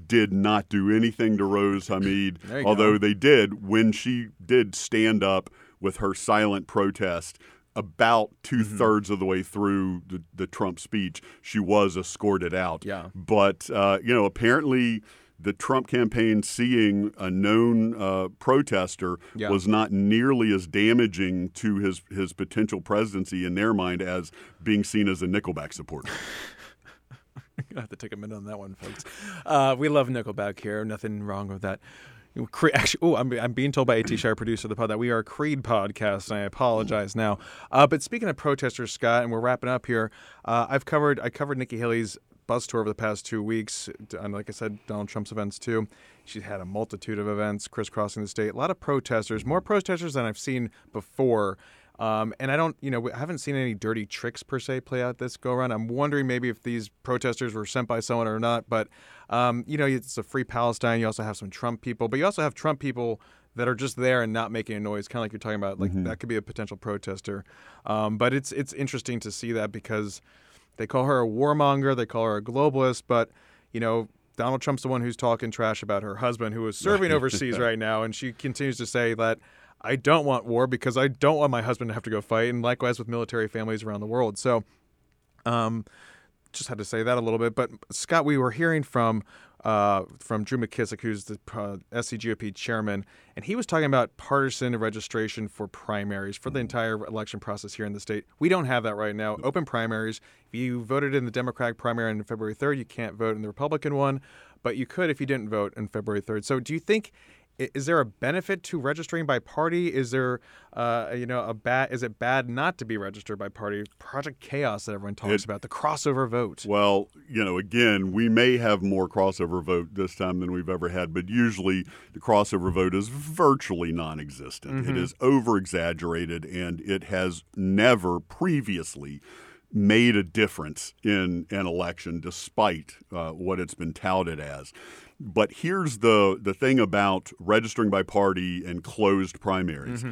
Did not do anything to Rose Hamid, *laughs* although go. they did when she did stand up with her silent protest. About 2 Mm-hmm. thirds of the way through the, the Trump speech, she was escorted out. Yeah. But, uh, you know, apparently the Trump campaign seeing a known uh, protester Yeah. was not nearly as damaging to his, his potential presidency in their mind as being seen as a Nickelback supporter. *laughs* I have to take a minute on that one, folks. Uh, we love Nickelback here. Nothing wrong with that. Actually, oh, I'm, I'm being told by AT Shire, producer of the pod, that we are a Creed podcast, and I apologize now. Uh, but speaking of protesters, Scott, and we're wrapping up here. Uh, I've covered I covered Nikki Haley's bus tour over the past two weeks, and like I said, Donald Trump's events too. She's had a multitude of events crisscrossing the state. A lot of protesters, more protesters than I've seen before. Um, and I don't, you know, I haven't seen any dirty tricks per se play out this go around. I'm wondering maybe if these protesters were sent by someone or not. But, um, you know, it's a free Palestine. You also have some Trump people, but you also have Trump people that are just there and not making a noise, kind of like you're talking about. Like that could be a potential protester. Um, but it's it's interesting to see that because they call her a warmonger, they call her a globalist, but you know. Donald Trump's the one who's talking trash about her husband, who is serving *laughs* overseas right now, and she continues to say that I don't want war because I don't want my husband to have to go fight, and likewise with military families around the world. So, um, just had to say that a little bit. But Scott, we were hearing from uh, from Drew McKissick, who's the uh, SCGOP chairman, and he was talking about partisan registration for primaries for the entire election process here in the state. We don't have that right now. Open primaries. If you voted in the Democratic primary on February 3rd, you can't vote in the Republican one, but you could if you didn't vote on February 3rd. So, do you think? Is there a benefit to registering by party? Is there, uh, you know, a bad? Is it bad not to be registered by party? Project Chaos that everyone talks It- about, the crossover vote. Well, you know, again, we may have more crossover vote this time than we've ever had, but usually the crossover vote is virtually non existent. It is over exaggerated and it has never previously made a difference in an election despite uh, what it's been touted as. But here's the, the thing about registering by party and closed primaries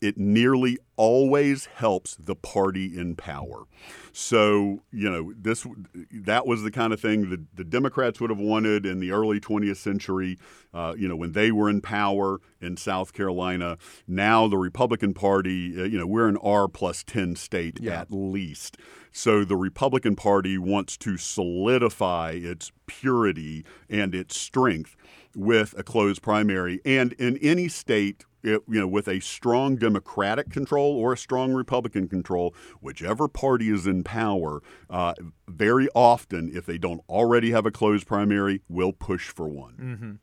it nearly always helps the party in power. So, you know, this that was the kind of thing that the Democrats would have wanted in the early 20th century, uh, you know, when they were in power in South Carolina. Now the Republican Party, uh, you know, we're an R plus 10 state Yeah. at least. So the Republican Party wants to solidify its purity and its strength with a closed primary. And in any state, it, you know, with a strong Democratic control or a strong Republican control, whichever party is in power, uh, very often, if they don't already have a closed primary, will push for one.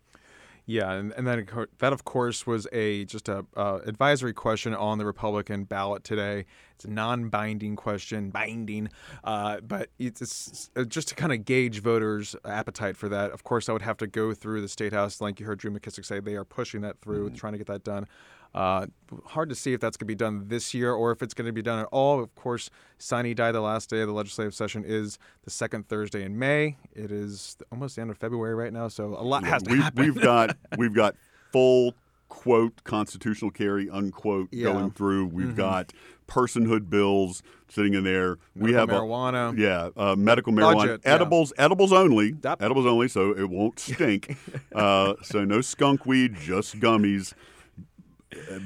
Yeah, and, and then that of course was a just a uh, advisory question on the Republican ballot today. It's a non-binding question, binding, uh, but it's, it's, uh, just to kind of gauge voters' appetite for that. Of course, I would have to go through the state house, like you heard Drew McKissick say. They are pushing that through, mm-hmm. trying to get that done. Uh, hard to see if that's going to be done this year or if it's going to be done at all. Of course, sine die, the last day of the legislative session is the second Thursday in May. It is almost the end of February right now, so a lot yeah, has to we've, happen. We've got *laughs* we've got full quote constitutional carry unquote yeah. going through. We've mm-hmm. got personhood bills sitting in there. Medical we have marijuana. A, yeah, uh, medical marijuana. Budget, edibles, yeah. edibles only. Yep. Edibles only, so it won't stink. *laughs* uh, so no skunk weed, just gummies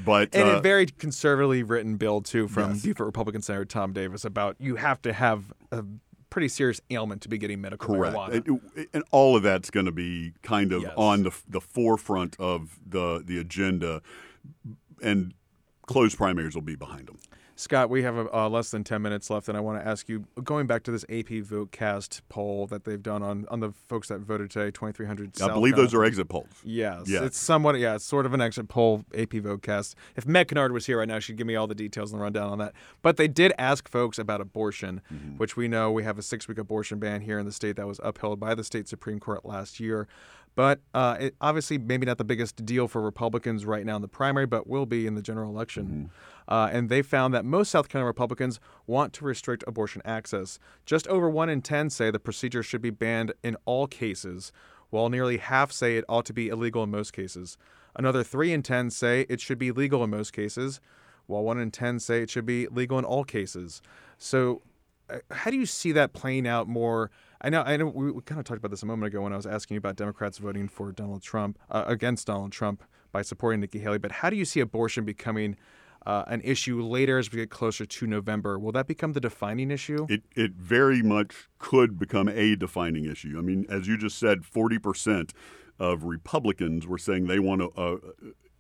but and uh, a very conservatively written bill too from yes. Beaufort Republican Senator Tom Davis about you have to have a pretty serious ailment to be getting medical Correct. marijuana. And, and all of that's going to be kind of yes. on the the forefront of the the agenda, and closed primaries will be behind them. Scott, we have uh, less than 10 minutes left, and I want to ask you going back to this AP VoteCast poll that they've done on, on the folks that voted today, 2,300. I believe those are exit polls. Yes. yes. It's somewhat, yeah, it's sort of an exit poll, AP VoteCast. If Meg Kinnard was here right now, she'd give me all the details and the rundown on that. But they did ask folks about abortion, mm-hmm. which we know we have a six week abortion ban here in the state that was upheld by the state Supreme Court last year. But uh, it, obviously, maybe not the biggest deal for Republicans right now in the primary, but will be in the general election. Mm-hmm. Uh, and they found that most South Carolina Republicans want to restrict abortion access. Just over one in 10 say the procedure should be banned in all cases, while nearly half say it ought to be illegal in most cases. Another 3 in 10 say it should be legal in most cases, while 1 in 10 say it should be legal in all cases. So, uh, how do you see that playing out more? I know, I know. We, we, kind of talked about this a moment ago when I was asking you about Democrats voting for Donald Trump uh, against Donald Trump by supporting Nikki Haley. But how do you see abortion becoming uh, an issue later as we get closer to November. Will that become the defining issue? It, it very much could become a defining issue. I mean, as you just said, 40% of Republicans were saying they want to uh,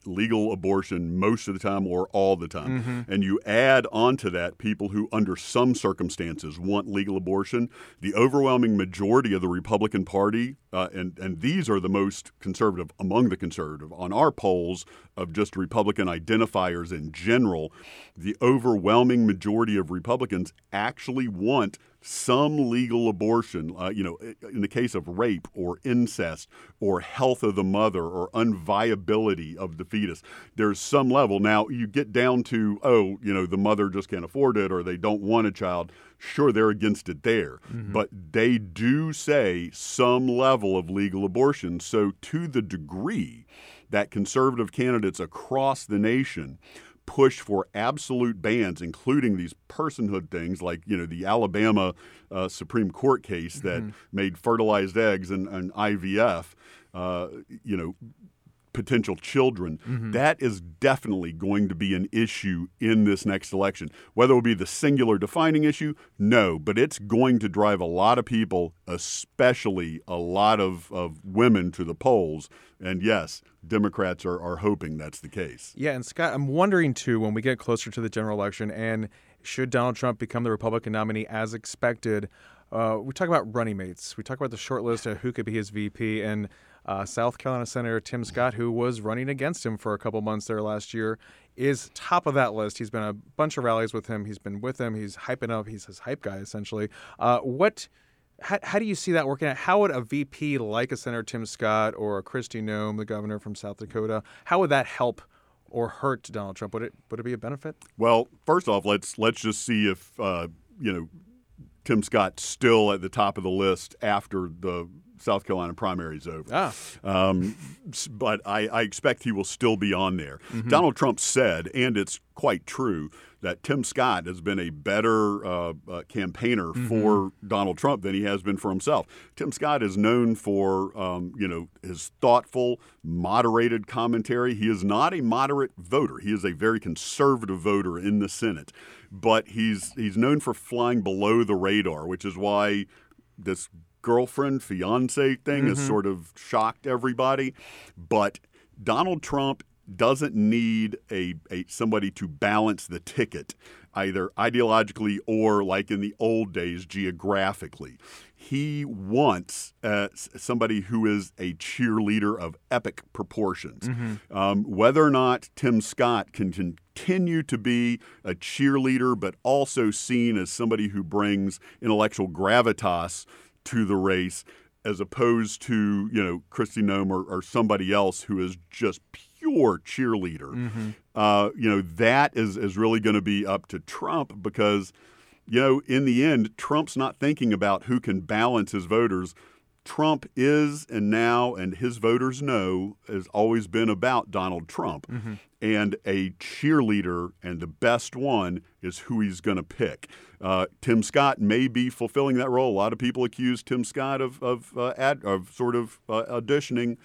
legal abortion most of the time or all the time. Mm-hmm. And you add onto that people who, under some circumstances, want legal abortion. The overwhelming majority of the Republican Party, uh, and, and these are the most conservative among the conservative, on our polls of just Republican identifiers in general, the overwhelming majority of Republicans actually want some legal abortion, uh, you know, in the case of rape or incest or health of the mother or unviability of the fetus, there's some level. Now, you get down to, oh, you know, the mother just can't afford it or they don't want a child. Sure, they're against it there, mm-hmm. but they do say some level of legal abortion. So, to the degree that conservative candidates across the nation push for absolute bans, including these personhood things like you know the Alabama uh, Supreme Court case that mm-hmm. made fertilized eggs and, and IVF, uh, you know, potential children. Mm-hmm. That is definitely going to be an issue in this next election. Whether it will be the singular defining issue, no, but it's going to drive a lot of people, especially a lot of, of women, to the polls. And yes, Democrats are, are hoping that's the case. Yeah, and Scott, I'm wondering too when we get closer to the general election and should Donald Trump become the Republican nominee as expected, uh, we talk about running mates. We talk about the short list of who could be his VP. And uh, South Carolina Senator Tim Scott, who was running against him for a couple months there last year, is top of that list. He's been a bunch of rallies with him. He's been with him. He's hyping up. He's his hype guy essentially. Uh, what? How, how, do you see that working out? How would a VP like a Senator Tim Scott or a Kristi Noem, the governor from South Dakota, how would that help or hurt Donald Trump? Would it would it be a benefit? Well, first off, let's let's just see if uh, you know Tim Scott's still at the top of the list after the South Carolina primary is over. Ah. Um, but I, I, expect he will still be on there. Mm-hmm. Donald Trump said, and it's quite true, that Tim Scott has been a better uh, uh, campaigner mm-hmm. for Donald Trump than he has been for himself. Tim Scott is known for, um, you know, his thoughtful, moderated commentary. He is not a moderate voter. He is a very conservative voter in the Senate, but he's he's known for flying below the radar, which is why this girlfriend fiance thing mm-hmm. has sort of shocked everybody. But Donald Trump doesn't need a, a somebody to balance the ticket. either ideologically or, like in the old days, geographically. He wants uh, somebody who is a cheerleader of epic proportions. Mm-hmm. Um, whether or not Tim Scott can continue to be a cheerleader, but also seen as somebody who brings intellectual gravitas to the race, as opposed to you know Kristi Noem or, or somebody else who is just pure cheerleader. Mm-hmm. Uh, you know that is is really going to be up to Trump because you know in the end Trump's not thinking about who can balance his voters. Trump is and now and his voters know has always been about Donald Trump. Mm-hmm. And a cheerleader and the best one is who he's going to pick. Uh, Tim Scott may be fulfilling that role. A lot of people accuse Tim Scott of of, uh, ad, of sort of uh, auditioning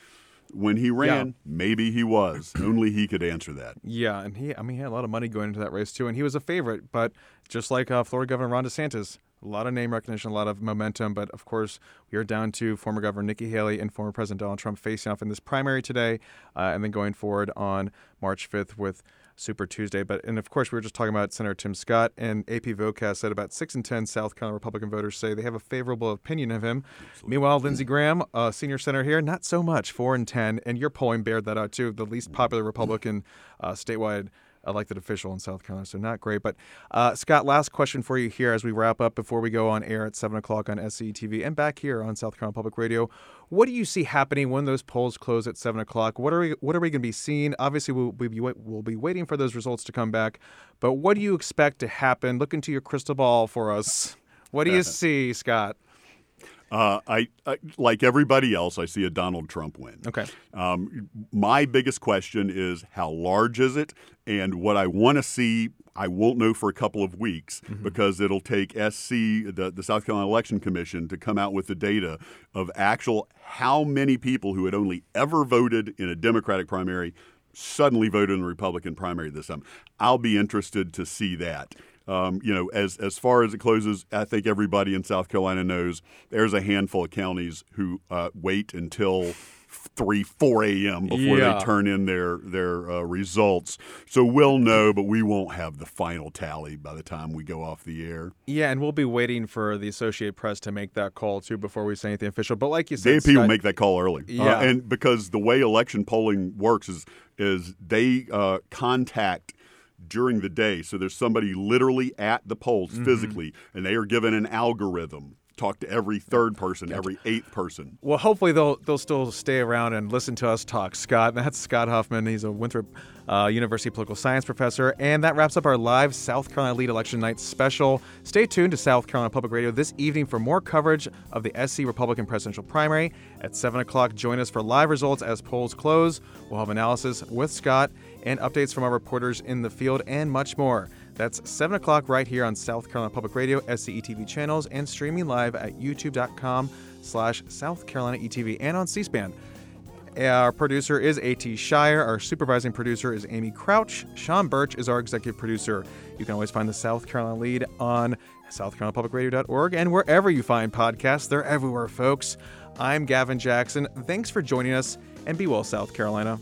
when he ran. Yeah. Maybe he was. *clears throat* Only he could answer that. Yeah, and he I mean he had a lot of money going into that race too, and he was a favorite. But just like uh, Florida Governor Ron DeSantis, a lot of name recognition, a lot of momentum, but of course, we are down to former Governor Nikki Haley and former President Donald Trump facing off in this primary today, uh, and then going forward on March 5th with Super Tuesday. But and of course, we were just talking about Senator Tim Scott and AP VoteCast said about six in ten South Carolina Republican voters say they have a favorable opinion of him. Absolutely. Meanwhile, Lindsey Graham, uh, senior senator here, not so much, four in ten, and your polling bared that out too. The least popular Republican uh, statewide elected official in South Carolina, so not great. But uh, Scott, last question for you here as we wrap up before we go on air at 7 o'clock on SCTV and back here on South Carolina Public Radio. What do you see happening when those polls close at 7 o'clock? What are we, what are we going to be seeing? Obviously, we'll be, we'll be waiting for those results to come back, but what do you expect to happen? Look into your crystal ball for us. What do you see, Scott? Uh, I, I, like everybody else, I see a Donald Trump win. Okay. Um, my biggest question is how large is it, and what I want to see. I won't know for a couple of weeks mm-hmm. because it'll take SC, the, the South Carolina Election Commission, to come out with the data of actual how many people who had only ever voted in a Democratic primary suddenly voted in the Republican primary this time. I'll be interested to see that. Um, you know, as as far as it closes, I think everybody in South Carolina knows there's a handful of counties who uh, wait until three, four a.m. before yeah. they turn in their their uh, results. So we'll know, but we won't have the final tally by the time we go off the air. Yeah, and we'll be waiting for the Associated Press to make that call too before we say anything official. But like you said, the AP Scott, will make that call early. Uh, yeah, uh, and because the way election polling works is is they uh, contact during the day. So there's somebody literally at the polls mm-hmm. physically, and they are given an algorithm talk to every third person, gotcha. every eighth person. Well, hopefully they'll they'll still stay around and listen to us talk. Scott, that's Scott Huffmon. He's a Winthrop uh, University political science professor, and that wraps up our live South Carolina Lede election night special. Stay tuned to South Carolina Public Radio this evening for more coverage of the SC Republican presidential primary at seven o'clock. Join us for live results as polls close. We'll have analysis with Scott and updates from our reporters in the field, and much more. That's 7 o'clock right here on South Carolina Public Radio, SCETV channels, and streaming live at youtube.com slash South Carolina ETV and on C-SPAN. Our producer is A.T. Shire. Our supervising producer is Amy Crouch. Sean Birch is our executive producer. You can always find the South Carolina Lede on southcarolinapublicradio.org and wherever you find podcasts. They're everywhere, folks. I'm Gavin Jackson. Thanks for joining us, and be well, South Carolina.